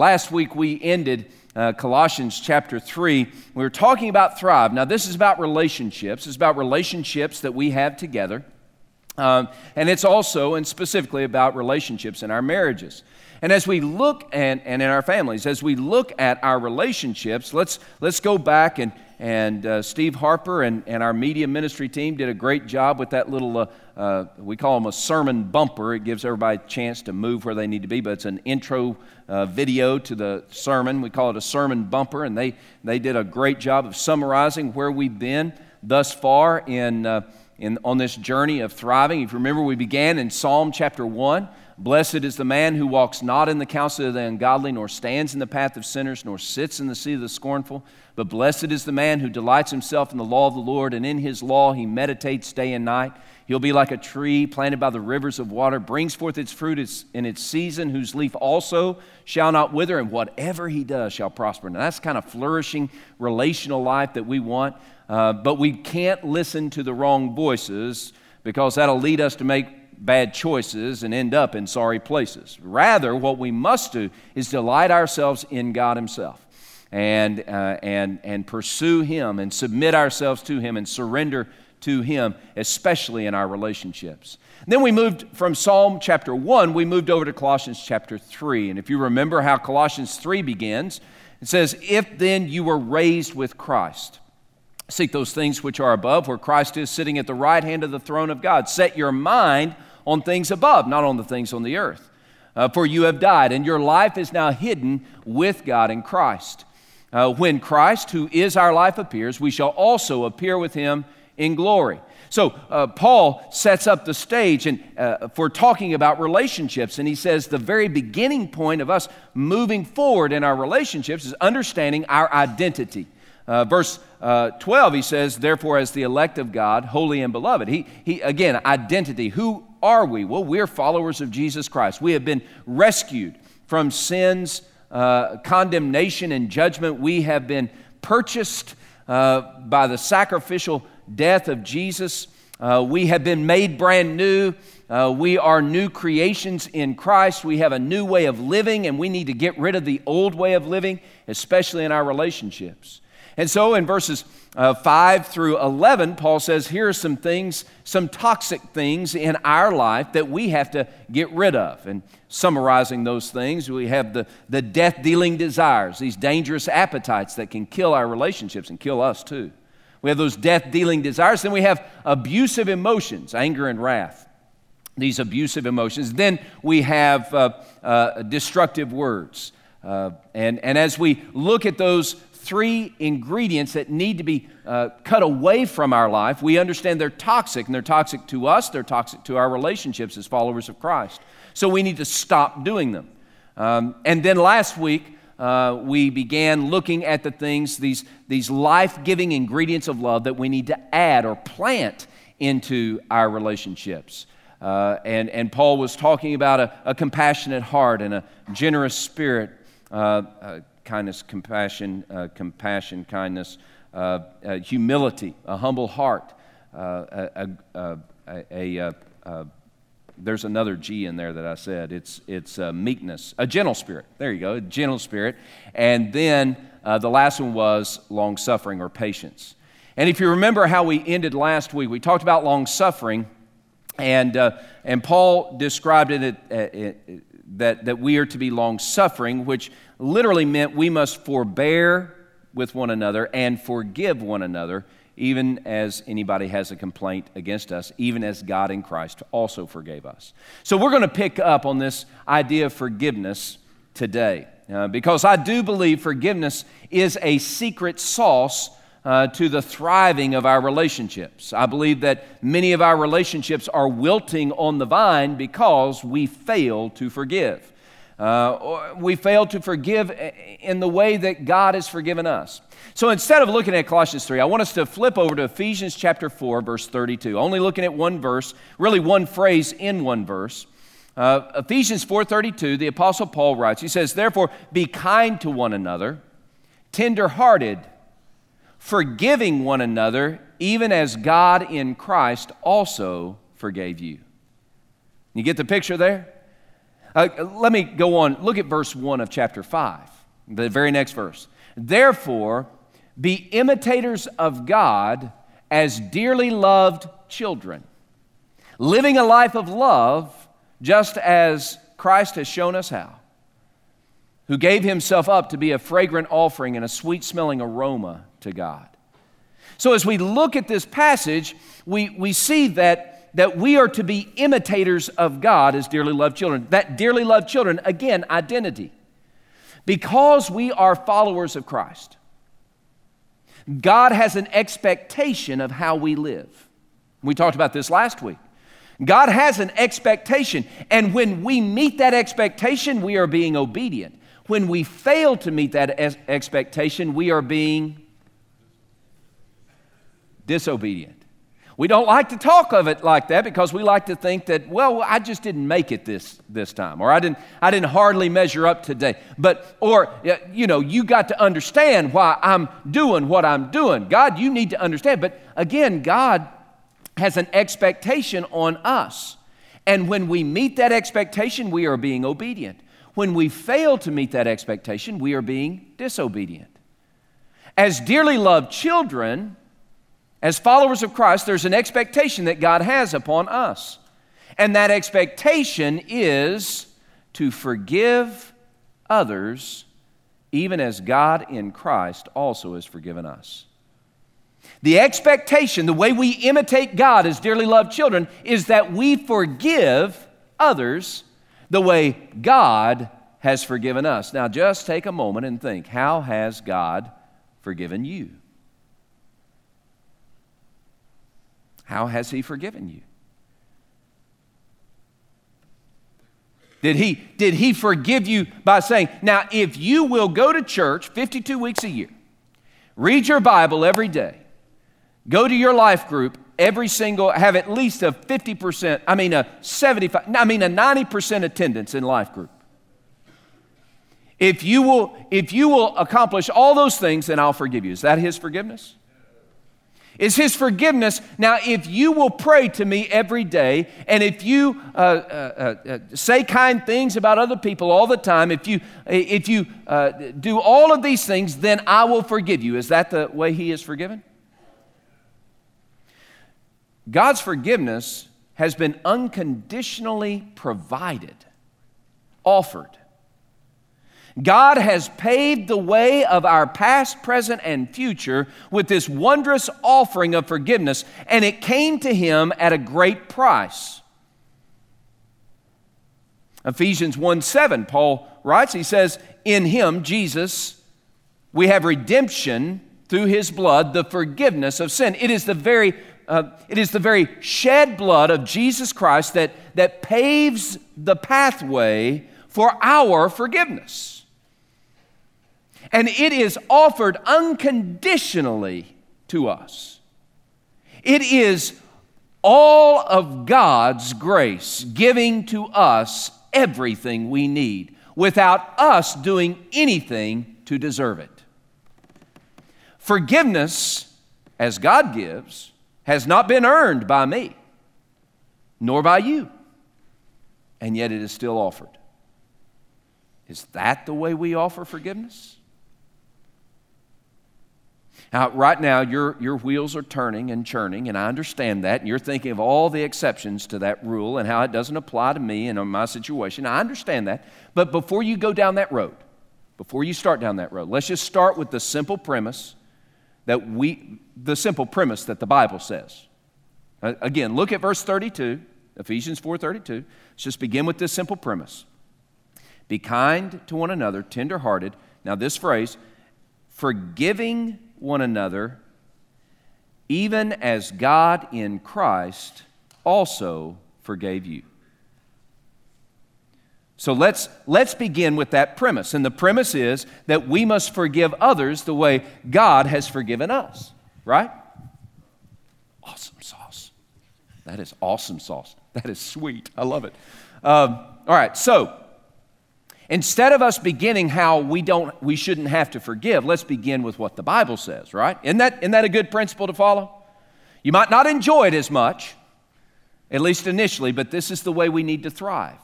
last week we ended uh, Colossians chapter 3. We were talking about thrive. Now, this is about relationships, it's about relationships that we have together. Um, and it's also and specifically about relationships in our marriages. And as we look and, and in our families, as we look at our relationships, let's, let's go back and, and uh, Steve Harper and, and our media ministry team did a great job with that little, uh, uh, we call them a sermon bumper. It gives everybody a chance to move where they need to be, but it's an intro uh, video to the sermon. We call it a sermon bumper, and they, they did a great job of summarizing where we've been thus far in, uh, in, on this journey of thriving. If you remember, we began in Psalm chapter 1. Blessed is the man who walks not in the counsel of the ungodly, nor stands in the path of sinners, nor sits in the seat of the scornful. But blessed is the man who delights himself in the law of the Lord, and in his law he meditates day and night. He'll be like a tree planted by the rivers of water, brings forth its fruit in its season, whose leaf also shall not wither, and whatever he does shall prosper. Now, that's kind of flourishing relational life that we want, uh, but we can't listen to the wrong voices because that'll lead us to make bad choices and end up in sorry places. Rather, what we must do is delight ourselves in God Himself and, uh, and, and pursue Him and submit ourselves to Him and surrender to Him, especially in our relationships. And then we moved from Psalm chapter 1, we moved over to Colossians chapter 3. And if you remember how Colossians 3 begins, it says, If then you were raised with Christ, seek those things which are above, where Christ is sitting at the right hand of the throne of God. Set your mind on things above, not on the things on the earth. Uh, for you have died, and your life is now hidden with God in Christ. Uh, when Christ, who is our life, appears, we shall also appear with him in glory. So, uh, Paul sets up the stage and, uh, for talking about relationships, and he says the very beginning point of us moving forward in our relationships is understanding our identity. Uh, verse uh, 12, he says, Therefore, as the elect of God, holy and beloved. He, he, again, identity. Who are we? Well, we're followers of Jesus Christ. We have been rescued from sin's uh, condemnation and judgment. We have been purchased uh, by the sacrificial death of Jesus. Uh, we have been made brand new. Uh, we are new creations in Christ. We have a new way of living, and we need to get rid of the old way of living, especially in our relationships. And so in verses uh, 5 through 11, Paul says, here are some things, some toxic things in our life that we have to get rid of. And summarizing those things, we have the, the death dealing desires, these dangerous appetites that can kill our relationships and kill us too. We have those death dealing desires. Then we have abusive emotions, anger and wrath. These abusive emotions. Then we have uh, uh, destructive words. Uh, and, and as we look at those three ingredients that need to be uh, cut away from our life. We understand they're toxic, and they're toxic to us, they're toxic to our relationships as followers of Christ. So we need to stop doing them. Um, and then last week, uh, we began looking at the things, these, these life giving ingredients of love that we need to add or plant into our relationships. Uh, and, and Paul was talking about a, a, compassionate heart and a generous spirit, uh, uh kindness, compassion, uh, compassion, kindness, uh, uh, humility, a humble heart, uh, a, a, a, a, there's another G in there that I said. It's, it's meekness, a gentle spirit. There you go, a gentle spirit. And then the last one was long suffering or patience. And if you remember how we ended last week, we talked about long suffering, and, uh, and Paul described it, uh, it, that, that we are to be long suffering, which literally meant we must forbear with one another and forgive one another, even as anybody has a complaint against us, even as God in Christ also forgave us. So we're going to pick up on this idea of forgiveness today, uh, because I do believe forgiveness is a secret sauce. Uh, to the thriving of our relationships. I believe that many of our relationships are wilting on the vine because we fail to forgive. Uh, we fail to forgive in the way that God has forgiven us. So instead of looking at Colossians 3, I want us to flip over to Ephesians chapter 4, verse 32. Only looking at one verse, really one phrase in one verse. Uh, Ephesians 4:32, the apostle Paul writes, he says, "Therefore be kind to one another, tender-hearted, forgiving one another, even as God in Christ also forgave you." You get the picture there? Uh, let me go on. Look at verse 1 of chapter 5, the very next verse. Therefore, be imitators of God as dearly loved children, living a life of love just as Christ has shown us how, who gave himself up to be a fragrant offering and a sweet smelling aroma to God. So, as we look at this passage, we, we see that, that we are to be imitators of God as dearly loved children. That dearly loved children, again, identity. Because we are followers of Christ, God has an expectation of how we live. We talked about this last week. God has an expectation, and when we meet that expectation, we are being obedient. When we fail to meet that expectation, we are being disobedient. We don't like to talk of it like that because we like to think that, well, I just didn't make it this, this time, or I didn't, I didn't hardly measure up today. But, or, you know, you got to understand why I'm doing what I'm doing. God, you need to understand. But again, God has an expectation on us. And when we meet that expectation, we are being obedient. When we fail to meet that expectation, we are being disobedient. As dearly loved children, as followers of Christ, there's an expectation that God has upon us. And that expectation is to forgive others, even as God in Christ also has forgiven us. The expectation, the way we imitate God as dearly loved children, is that we forgive others the way God has forgiven us. Now, just take a moment and think how has God forgiven you? How has He forgiven you? Did he, did he forgive you by saying, now, if you will go to church 52 weeks a year, read your Bible every day, go to your life group every single, have at least a 50%, I mean a 75, I mean a 90% attendance in life group. If you will, if you will accomplish all those things, then I'll forgive you. Is that his forgiveness? Is His forgiveness. Now, if you will pray to me every day, and if you uh, uh, uh, say kind things about other people all the time, if you, if you uh, do all of these things, then I will forgive you. Is that the way He is forgiven? God's forgiveness has been unconditionally provided, offered. God has paved the way of our past, present, and future with this wondrous offering of forgiveness, and it came to him at a great price. Ephesians 1 7, Paul writes, he says, In him, Jesus, we have redemption through his blood, the forgiveness of sin. It is the very uh, it is the very shed blood of Jesus Christ that, that paves the pathway for our forgiveness and it is offered unconditionally to us. It is all of God's grace giving to us everything we need without us doing anything to deserve it. Forgiveness, as God gives, has not been earned by me, nor by you, and yet it is still offered. Is that the way we offer forgiveness? Now, right now, your, your wheels are turning and churning, and I understand that. And you're thinking of all the exceptions to that rule and how it doesn't apply to me and my situation. I understand that. But before you go down that road, before you start down that road, let's just start with the simple premise that we, the simple premise that the Bible says. Uh, again, look at verse 32, Ephesians 4:32. Let's just begin with this simple premise. Be kind to one another, tenderhearted. Now, this phrase, forgiving one another, even as God in Christ also forgave you. So let's, let's begin with that premise. And the premise is that we must forgive others the way God has forgiven us, right? Awesome sauce. That is awesome sauce. That is sweet. I love it. Um, all right, so Instead of us beginning how we don't we shouldn't have to forgive, let's begin with what the Bible says, right? Isn't that, isn't that a good principle to follow? You might not enjoy it as much, at least initially, but this is the way we need to thrive.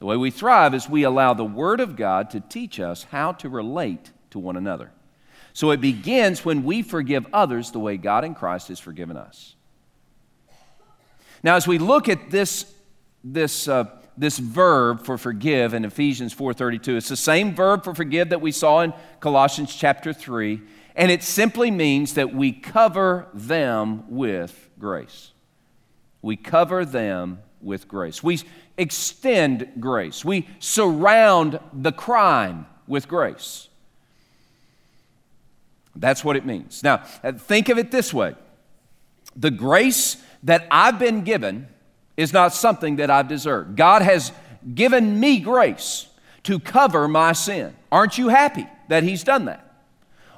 The way we thrive is we allow the Word of God to teach us how to relate to one another. So it begins when we forgive others the way God in Christ has forgiven us. Now, as we look at this, this, uh, this verb for forgive in Ephesians 4:32, it's the same verb for forgive that we saw in Colossians chapter 3, and it simply means that we cover them with grace. We cover them with grace. We extend grace. We surround the crime with grace. That's what it means. Now, think of it this way the grace that I've been given is not something that I've deserved. God has given me grace to cover my sin. Aren't you happy that He's done that?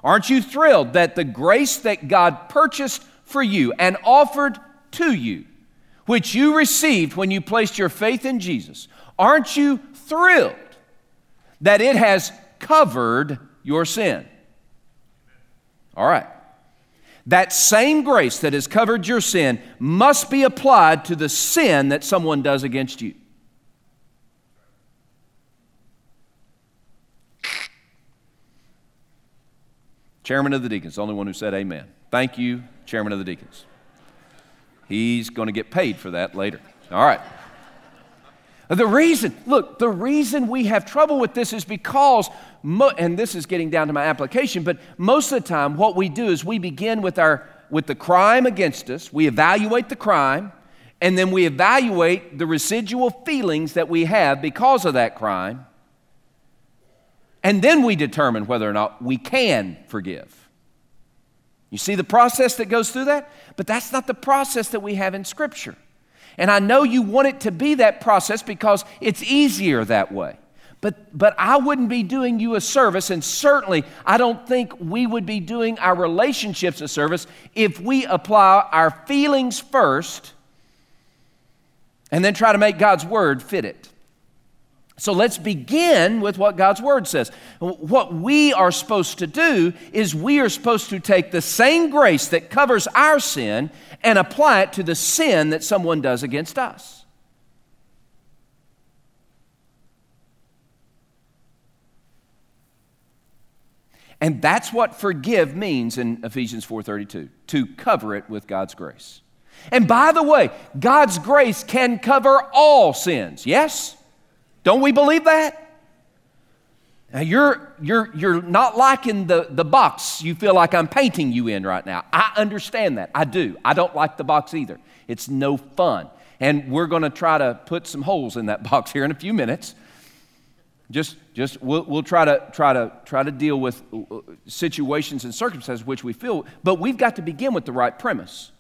Aren't you thrilled that the grace that God purchased for you and offered to you which you received when you placed your faith in Jesus, aren't you thrilled that it has covered your sin? All right. That same grace that has covered your sin must be applied to the sin that someone does against you. Chairman of the Deacons, the only one who said amen. Thank you, Chairman of the Deacons. He's going to get paid for that later. All right. The reason, look, the reason we have trouble with this is because, mo- and this is getting down to my application, but most of the time what we do is we begin with, our, with the crime against us, we evaluate the crime, and then we evaluate the residual feelings that we have because of that crime, and then we determine whether or not we can forgive. You see the process that goes through that? But that's not the process that we have in Scripture. And I know you want it to be that process because it's easier that way. But, but I wouldn't be doing you a service, and certainly I don't think we would be doing our relationships a service if we apply our feelings first and then try to make God's word fit it. So let's begin with what God's Word says. What we are supposed to do is we are supposed to take the same grace that covers our sin and apply it to the sin that someone does against us. And that's what forgive means in Ephesians 4:32, to cover it with God's grace. And by the way, God's grace can cover all sins. Yes? Don't we believe that? Now you're, you're, you're not liking the, the box you feel like I'm painting you in right now. I understand that. I do. I don't like the box either. It's no fun. And we're going to try to put some holes in that box here in a few minutes. Just, just we'll, we'll try to try to try to deal with uh, situations and circumstances which we feel, but we've got to begin with the right premise.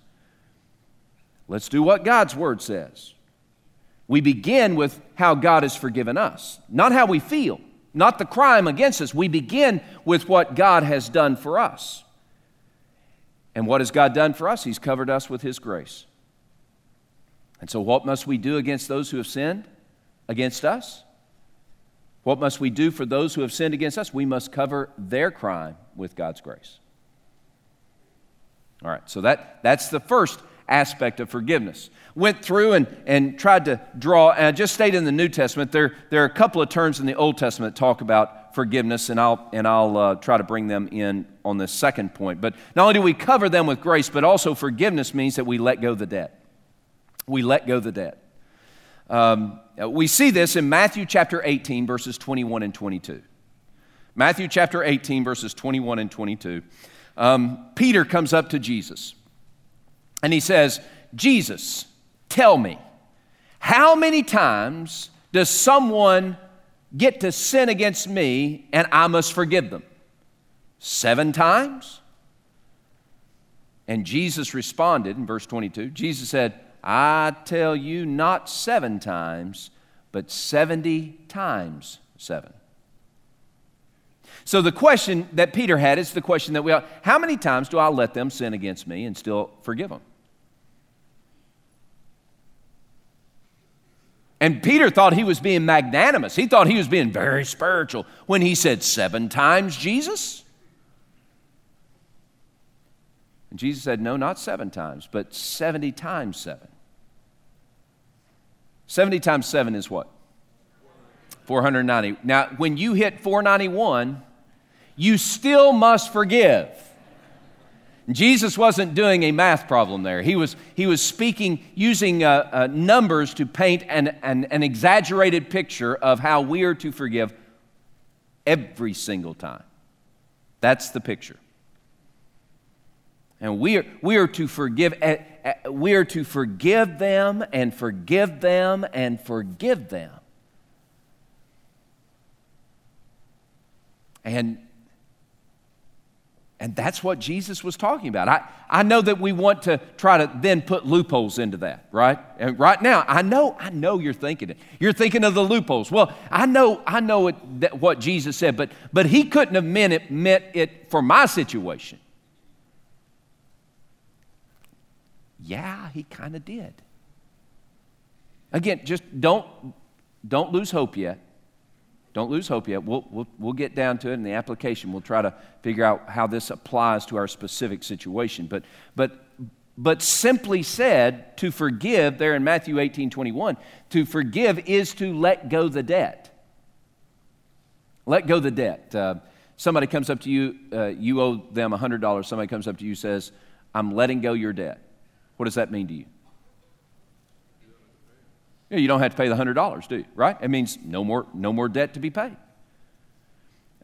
Let's do what God's word says. We begin with how God has forgiven us, not how we feel, not the crime against us. We begin with what God has done for us. And what has God done for us? He's covered us with His grace. And so, what must we do against those who have sinned against us? What must we do for those who have sinned against us? We must cover their crime with God's grace. All right, so that, that's the first aspect of forgiveness. Went through and, and tried to draw, and I just stayed in the New Testament. There, there are a couple of terms in the Old Testament that talk about forgiveness, and I'll, and I'll uh, try to bring them in on this second point. But not only do we cover them with grace, but also forgiveness means that we let go the debt. We let go the debt. Um, we see this in Matthew chapter 18, verses 21 and 22. Matthew chapter 18, verses 21 and 22. Um, Peter comes up to Jesus. And he says, Jesus, tell me, how many times does someone get to sin against me and I must forgive them? Seven times? And Jesus responded in verse 22 Jesus said, I tell you, not seven times, but 70 times seven. So the question that Peter had is the question that we all, how many times do I let them sin against me and still forgive them? And Peter thought he was being magnanimous. He thought he was being very spiritual when he said, Seven times Jesus? And Jesus said, No, not seven times, but 70 times seven. 70 times seven is what? 490. Now, when you hit 491, you still must forgive. Jesus wasn't doing a math problem there. He was, he was speaking, using uh, uh, numbers to paint an, an, an exaggerated picture of how we are to forgive every single time. That's the picture. And we are, we are to forgive, uh, we are to forgive them and forgive them and forgive them. And and that's what Jesus was talking about. I, I know that we want to try to then put loopholes into that, right? And right now, I know, I know you're thinking it. You're thinking of the loopholes. Well, I know, I know it, that what Jesus said, but, but he couldn't have meant it, meant it for my situation. Yeah, he kind of did. Again, just don't, don't lose hope yet. Don't lose hope yet. We'll, we'll, we'll get down to it in the application. We'll try to figure out how this applies to our specific situation. But, but, but simply said, to forgive, there in Matthew 18 21, to forgive is to let go the debt. Let go the debt. Uh, somebody comes up to you, uh, you owe them $100. Somebody comes up to you says, I'm letting go your debt. What does that mean to you? You don't have to pay the $100, do you? Right? It means no more, no more debt to be paid.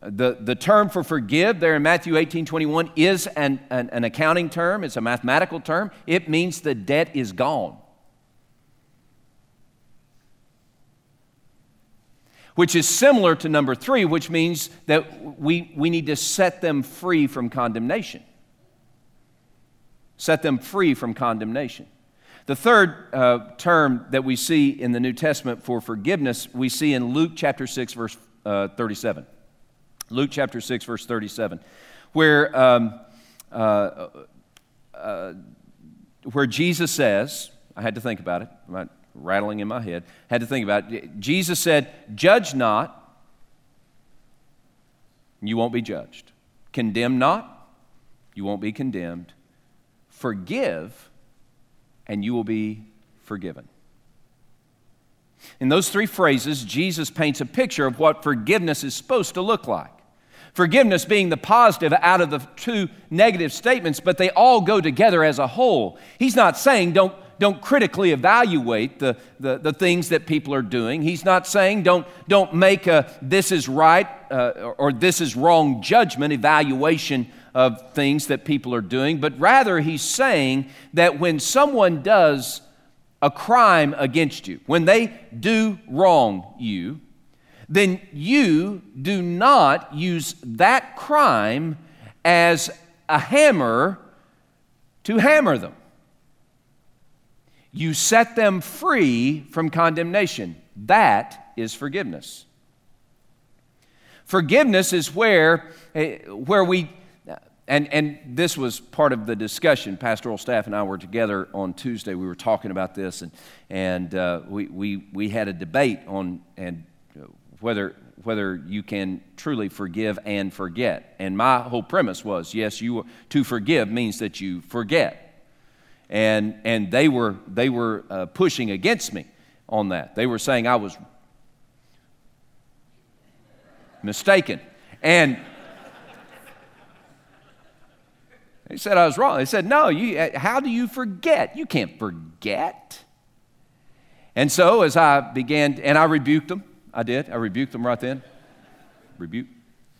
The, the term for forgive there in Matthew 18 21 is an, an, an accounting term, it's a mathematical term. It means the debt is gone. Which is similar to number three, which means that we, we need to set them free from condemnation. Set them free from condemnation. The third uh, term that we see in the New Testament for forgiveness, we see in Luke chapter 6, verse uh, 37. Luke chapter 6, verse 37, where, um, uh, uh, where Jesus says, I had to think about it, I'm rattling in my head, had to think about it. Jesus said, Judge not, you won't be judged. Condemn not, you won't be condemned. Forgive, and you will be forgiven. In those three phrases, Jesus paints a picture of what forgiveness is supposed to look like. Forgiveness being the positive out of the two negative statements, but they all go together as a whole. He's not saying don't, don't critically evaluate the, the, the things that people are doing. He's not saying don't, don't make a this is right uh, or this is wrong judgment evaluation of things that people are doing, but rather he's saying that when someone does a crime against you, when they do wrong you, then you do not use that crime as a hammer to hammer them. You set them free from condemnation. That is forgiveness. Forgiveness is where, eh, where we and, and this was part of the discussion. Pastoral staff and I were together on Tuesday. We were talking about this, and, and uh, we, we, we had a debate on and whether, whether you can truly forgive and forget. And my whole premise was yes, you, to forgive means that you forget. And, and they were, they were uh, pushing against me on that. They were saying I was mistaken. And They said I was wrong. They said, No, you, uh, how do you forget? You can't forget. And so, as I began, and I rebuked them, I did. I rebuked them right then. Rebuke.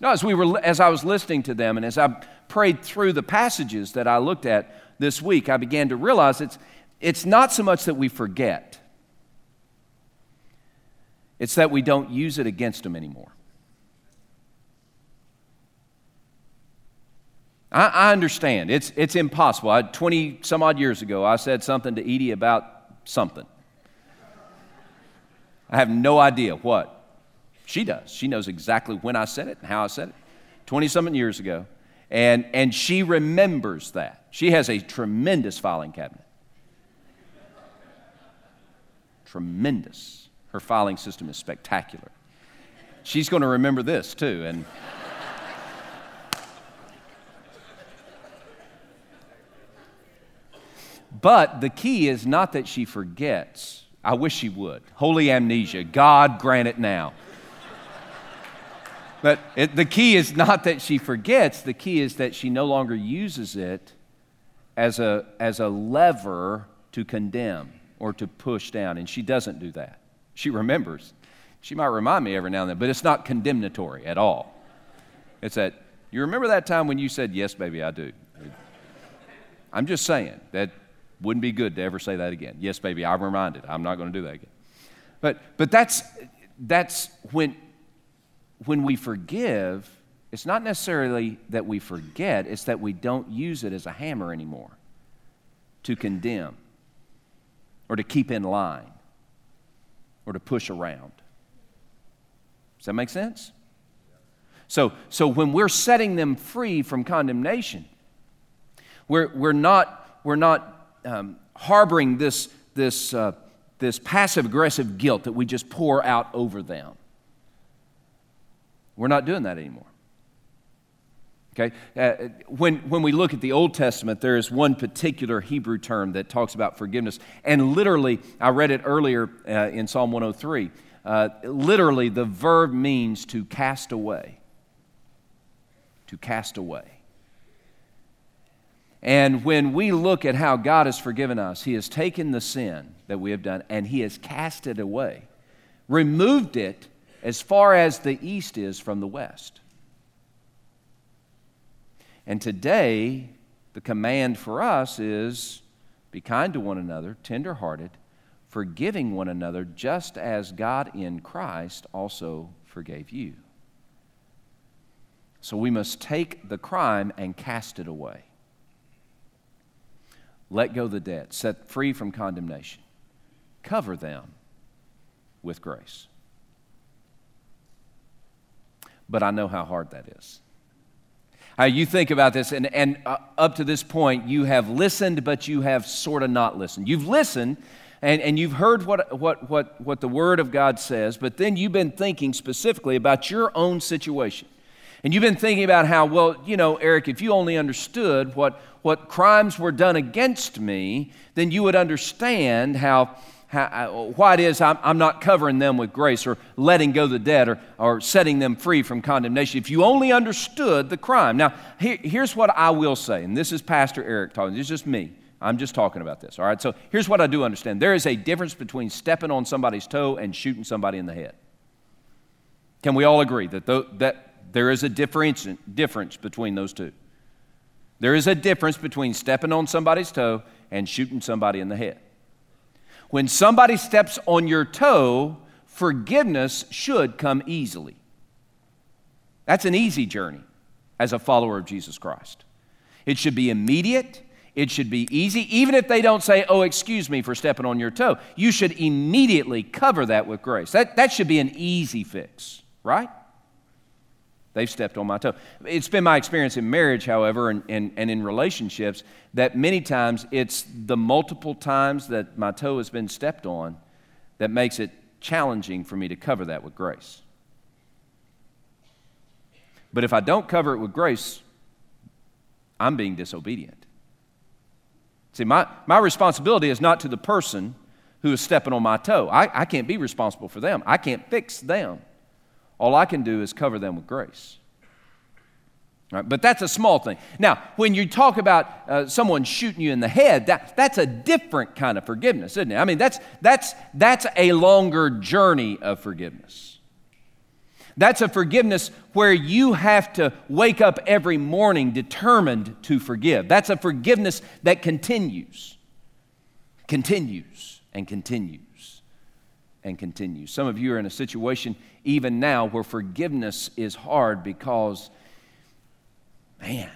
No, as, we were, as I was listening to them and as I prayed through the passages that I looked at this week, I began to realize it's, it's not so much that we forget, it's that we don't use it against them anymore. I, I understand. It's, it's impossible. I, 20 some odd years ago, I said something to Edie about something. I have no idea what. She does. She knows exactly when I said it and how I said it. 20 something years ago. And, and she remembers that. She has a tremendous filing cabinet. Tremendous. Her filing system is spectacular. She's going to remember this too. And. But the key is not that she forgets. I wish she would. Holy amnesia. God grant it now. but it, the key is not that she forgets, the key is that she no longer uses it as a, as a lever to condemn or to push down. And she doesn't do that. She remembers. She might remind me every now and then, but it's not condemnatory at all. It's that, you remember that time when you said, Yes, baby, I do. I'm just saying that wouldn't be good to ever say that again. Yes, baby, I'm reminded. I'm not going to do that again. But, but that's, that's when, when we forgive, it's not necessarily that we forget, it's that we don't use it as a hammer anymore to condemn or to keep in line or to push around. Does that make sense? So, so when we're setting them free from condemnation, we're, we're not, we're not um, harboring this, this, uh, this passive aggressive guilt that we just pour out over them. We're not doing that anymore. Okay? Uh, when, when we look at the Old Testament, there is one particular Hebrew term that talks about forgiveness. And literally, I read it earlier uh, in Psalm 103. Uh, literally, the verb means to cast away. To cast away. And when we look at how God has forgiven us, He has taken the sin that we have done and He has cast it away, removed it as far as the east is from the west. And today, the command for us is be kind to one another, tenderhearted, forgiving one another, just as God in Christ also forgave you. So we must take the crime and cast it away. Let go the debt, set free from condemnation, cover them with grace. But I know how hard that is. How you think about this, and, and uh, up to this point, you have listened, but you have sort of not listened. You've listened, and, and you've heard what, what, what, what the Word of God says, but then you've been thinking specifically about your own situation. And you've been thinking about how, well, you know, Eric, if you only understood what, what crimes were done against me, then you would understand how how, uh, why it is I'm, I'm, not covering them with grace or letting go the debt or, or setting them free from condemnation. If you only understood the crime. Now, here, here's what I will say, and this is Pastor Eric talking, this is just me. I'm just talking about this, all right? So here's what I do understand there is a difference between stepping on somebody's toe and shooting somebody in the head. Can we all agree that, th- that there is a difference, difference between those two? There is a difference between stepping on somebody's toe and shooting somebody in the head. When somebody steps on your toe, forgiveness should come easily. That's an easy journey as a follower of Jesus Christ. It should be immediate. It should be easy. Even if they don't say, Oh, excuse me for stepping on your toe, you should immediately cover that with grace. That, that should be an easy fix, right? They've stepped on my toe. It's been my experience in marriage, however, and, and, and in relationships, that many times it's the multiple times that my toe has been stepped on that makes it challenging for me to cover that with grace. But if I don't cover it with grace, I'm being disobedient. See, my, my responsibility is not to the person who is stepping on my toe. I, I can't be responsible for them, I can't fix them. All I can do is cover them with grace. Right, but that's a small thing. Now, when you talk about uh, someone shooting you in the head, that, that's a different kind of forgiveness, isn't it? I mean, that's, that's, that's a longer journey of forgiveness. That's a forgiveness where you have to wake up every morning determined to forgive. That's a forgiveness that continues, continues, and continues and continue. Some of you are in a situation even now where forgiveness is hard because, man,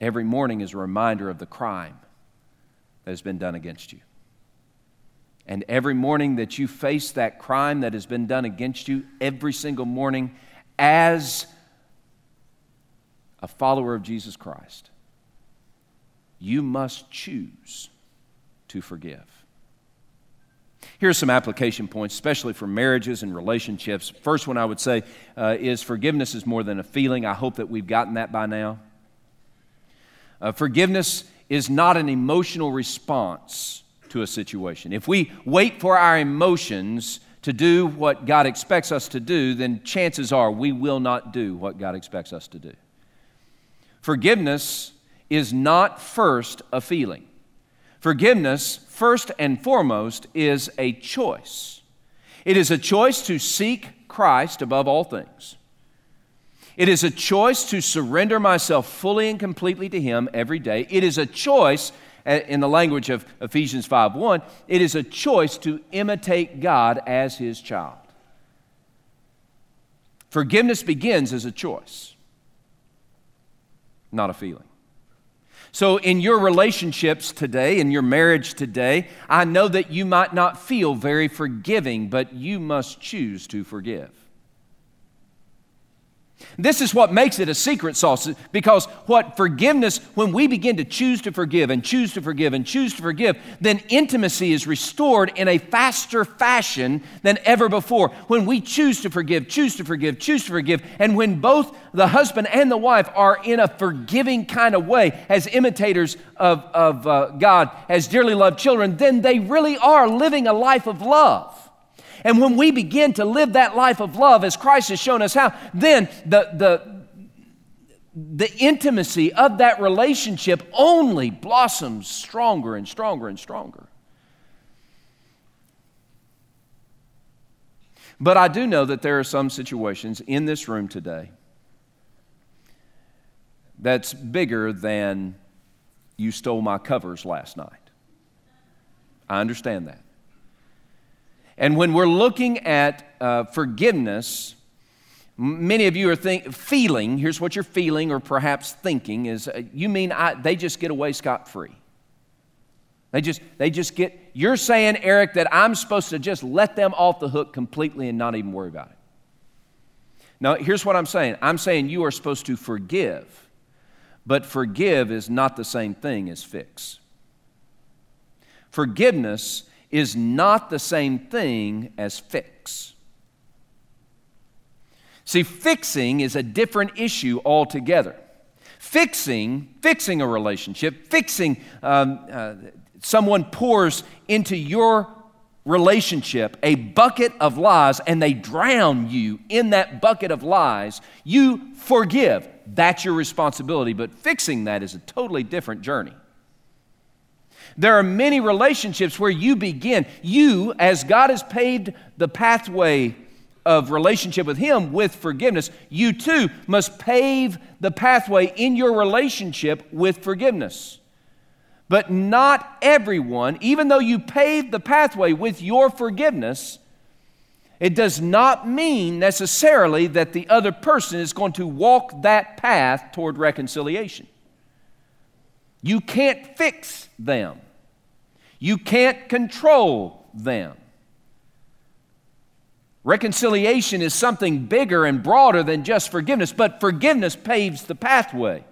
every morning is a reminder of the crime that has been done against you. And every morning that you face that crime that has been done against you, every single morning, as a follower of Jesus Christ, you must choose to forgive. Here's some application points, especially for marriages and relationships. First one I would say uh, is forgiveness is more than a feeling. I hope that we've gotten that by now. Uh, forgiveness is not an emotional response to a situation. If we wait for our emotions to do what God expects us to do, then chances are we will not do what God expects us to do. Forgiveness is not first a feeling. Forgiveness, first and foremost, is a choice. It is a choice to seek Christ above all things. It is a choice to surrender myself fully and completely to Him every day. It is a choice, in the language of Ephesians 5 1, it is a choice to imitate God as His child. Forgiveness begins as a choice, not a feeling. So, in your relationships today, in your marriage today, I know that you might not feel very forgiving, but you must choose to forgive. This is what makes it a secret sauce because what forgiveness, when we begin to choose to forgive and choose to forgive and choose to forgive, then intimacy is restored in a faster fashion than ever before. When we choose to forgive, choose to forgive, choose to forgive, and when both the husband and the wife are in a forgiving kind of way, as imitators of, of uh, God, as dearly loved children, then they really are living a life of love. And when we begin to live that life of love as Christ has shown us how, then the, the, the intimacy of that relationship only blossoms stronger and stronger and stronger. But I do know that there are some situations in this room today that's bigger than you stole my covers last night. I understand that. And when we're looking at uh, forgiveness, many of you are think, feeling, here's what you're feeling or perhaps thinking is uh, you mean I, they just get away scot free. They just, they just get, you're saying, Eric, that I'm supposed to just let them off the hook completely and not even worry about it. Now, here's what I'm saying I'm saying you are supposed to forgive, but forgive is not the same thing as fix. Forgiveness is not the same thing as fix. See, fixing is a different issue altogether. Fixing, fixing a relationship, fixing um, uh, someone pours into your relationship a bucket of lies and they drown you in that bucket of lies, you forgive. That's your responsibility. But fixing that is a totally different journey. There are many relationships where you begin, you, as God has paved the pathway of relationship with Him with forgiveness, you too must pave the pathway in your relationship with forgiveness. But not everyone, even though you pave the pathway with your forgiveness, it does not mean necessarily that the other person is going to walk that path toward reconciliation. You can't fix them. You can't control them. Reconciliation is something bigger and broader than just forgiveness, but forgiveness paves the pathway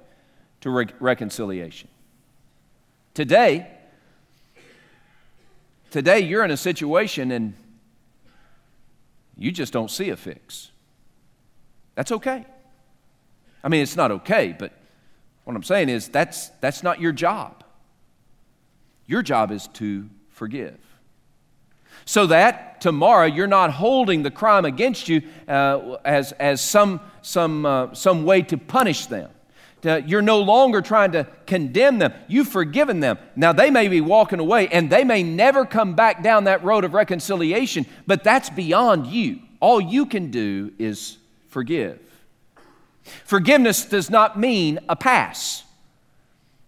to re- reconciliation. Today, today you're in a situation and you just don't see a fix. That's okay. I mean, it's not okay, but what I'm saying is that's, that's not your job. Your job is to forgive. So that tomorrow you're not holding the crime against you uh, as, as some, some, uh, some way to punish them. you're no longer trying to condemn them. You've forgiven them. Now, they may be walking away and they may never come back down that road of reconciliation, but that's beyond you. All you can do is forgive. Forgiveness does not mean a pass.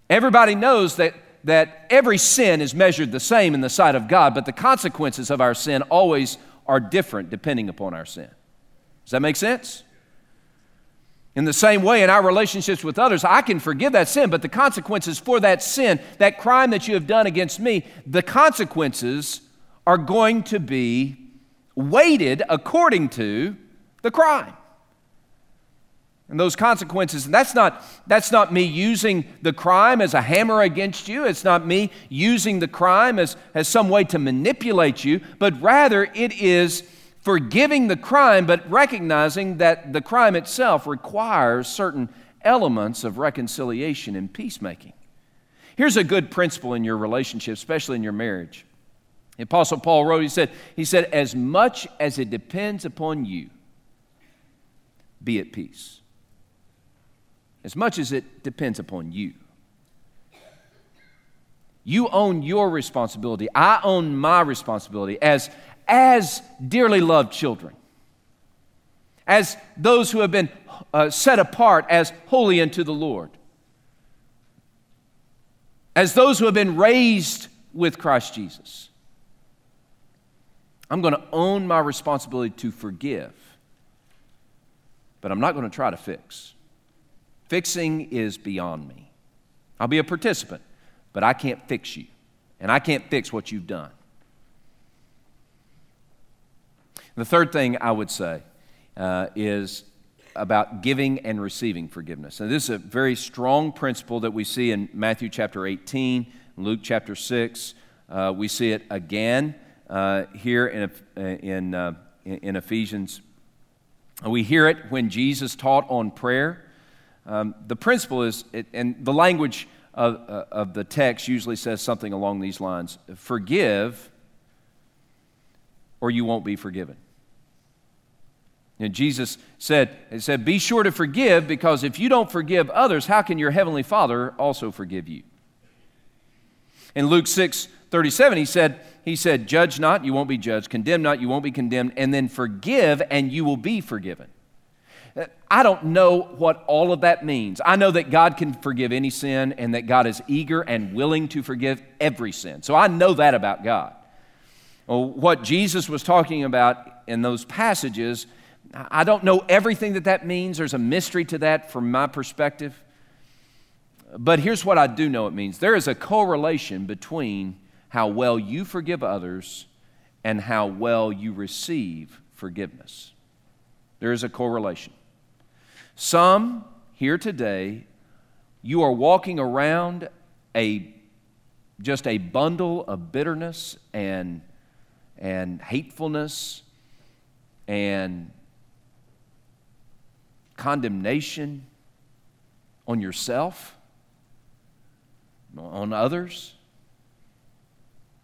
Everybody knows that, that every sin is measured the same in the sight of God, but the consequences of our sin always are different depending upon our sin. Does that make sense? In the same way, in our relationships with others, I can forgive that sin, but the consequences for that sin, that crime that you have done against me, the consequences are going to be weighted according to the crime and those consequences. And that's not that's not me using the crime as a hammer against you. It's not me using the crime as, as some way to manipulate you but rather it is forgiving the crime but recognizing that the crime itself requires certain elements of reconciliation and peacemaking. Here's a good principle in your relationship especially in your marriage. The Apostle Paul wrote, he said, he said, as much as it depends upon you, be at peace. As much as it depends upon you. You own your responsibility. I own my responsibility as, as dearly loved children, as those who have been uh, set apart as holy unto the Lord, as those who have been raised with Christ Jesus. I'm going to own my responsibility to forgive, but I'm not going to try to fix. Fixing is beyond me. I'll be a participant, but I can't fix you, and I can't fix what you've done. The third thing I would say uh, is about giving and receiving forgiveness. And this is a very strong principle that we see in Matthew chapter 18, Luke chapter 6. Uh, we see it again uh, here in, uh, in, uh, in Ephesians. We hear it when Jesus taught on prayer. Um, the principle is, and the language of, uh, of the text usually says something along these lines forgive, or you won't be forgiven. And Jesus said, he said, Be sure to forgive, because if you don't forgive others, how can your heavenly Father also forgive you? In Luke 6 37, he said, he said, Judge not, you won't be judged. Condemn not, you won't be condemned. And then forgive, and you will be forgiven. I don't know what all of that means. I know that God can forgive any sin and that God is eager and willing to forgive every sin. So I know that about God. Well, what Jesus was talking about in those passages, I don't know everything that that means. There's a mystery to that from my perspective. But here's what I do know it means there is a correlation between how well you forgive others and how well you receive forgiveness. There is a correlation. Some here today, you are walking around a just a bundle of bitterness and, and hatefulness and condemnation on yourself, on others.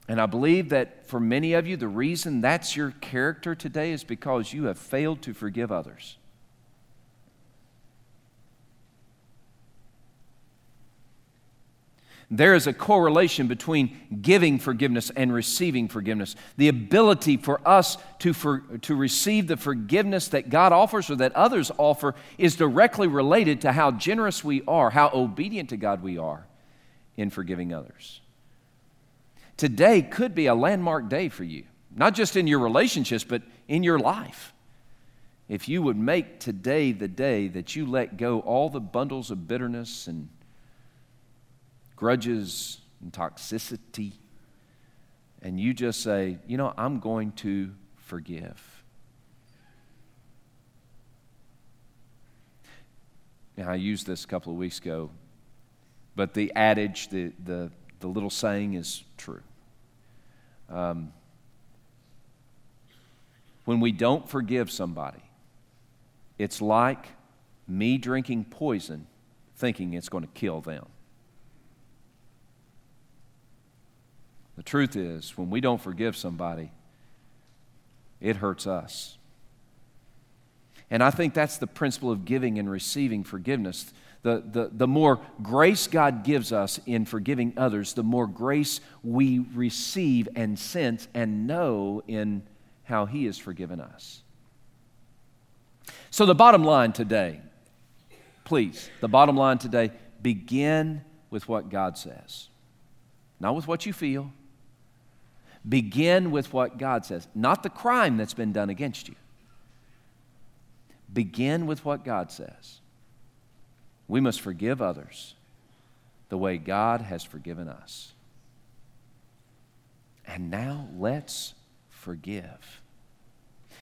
And I believe that for many of you, the reason that's your character today is because you have failed to forgive others. There is a correlation between giving forgiveness and receiving forgiveness. The ability for us to, for, to receive the forgiveness that God offers or that others offer is directly related to how generous we are, how obedient to God we are in forgiving others. Today could be a landmark day for you, not just in your relationships, but in your life. If you would make today the day that you let go all the bundles of bitterness and grudges and toxicity, and you just say, you know, I'm going to forgive. Now, I used this a couple of weeks ago, but the adage, the, the, the little saying is true. Um, when we don't forgive somebody, it's like me drinking poison thinking it's going to kill them. The truth is, when we don't forgive somebody, it hurts us. And I think that's the principle of giving and receiving forgiveness. The, the, the more grace God gives us in forgiving others, the more grace we receive and sense and know in how He has forgiven us. So, the bottom line today, please, the bottom line today, begin with what God says, not with what you feel, Begin with what God says, not the crime that's been done against you. Begin with what God says. We must forgive others the way God has forgiven us. And now let's forgive.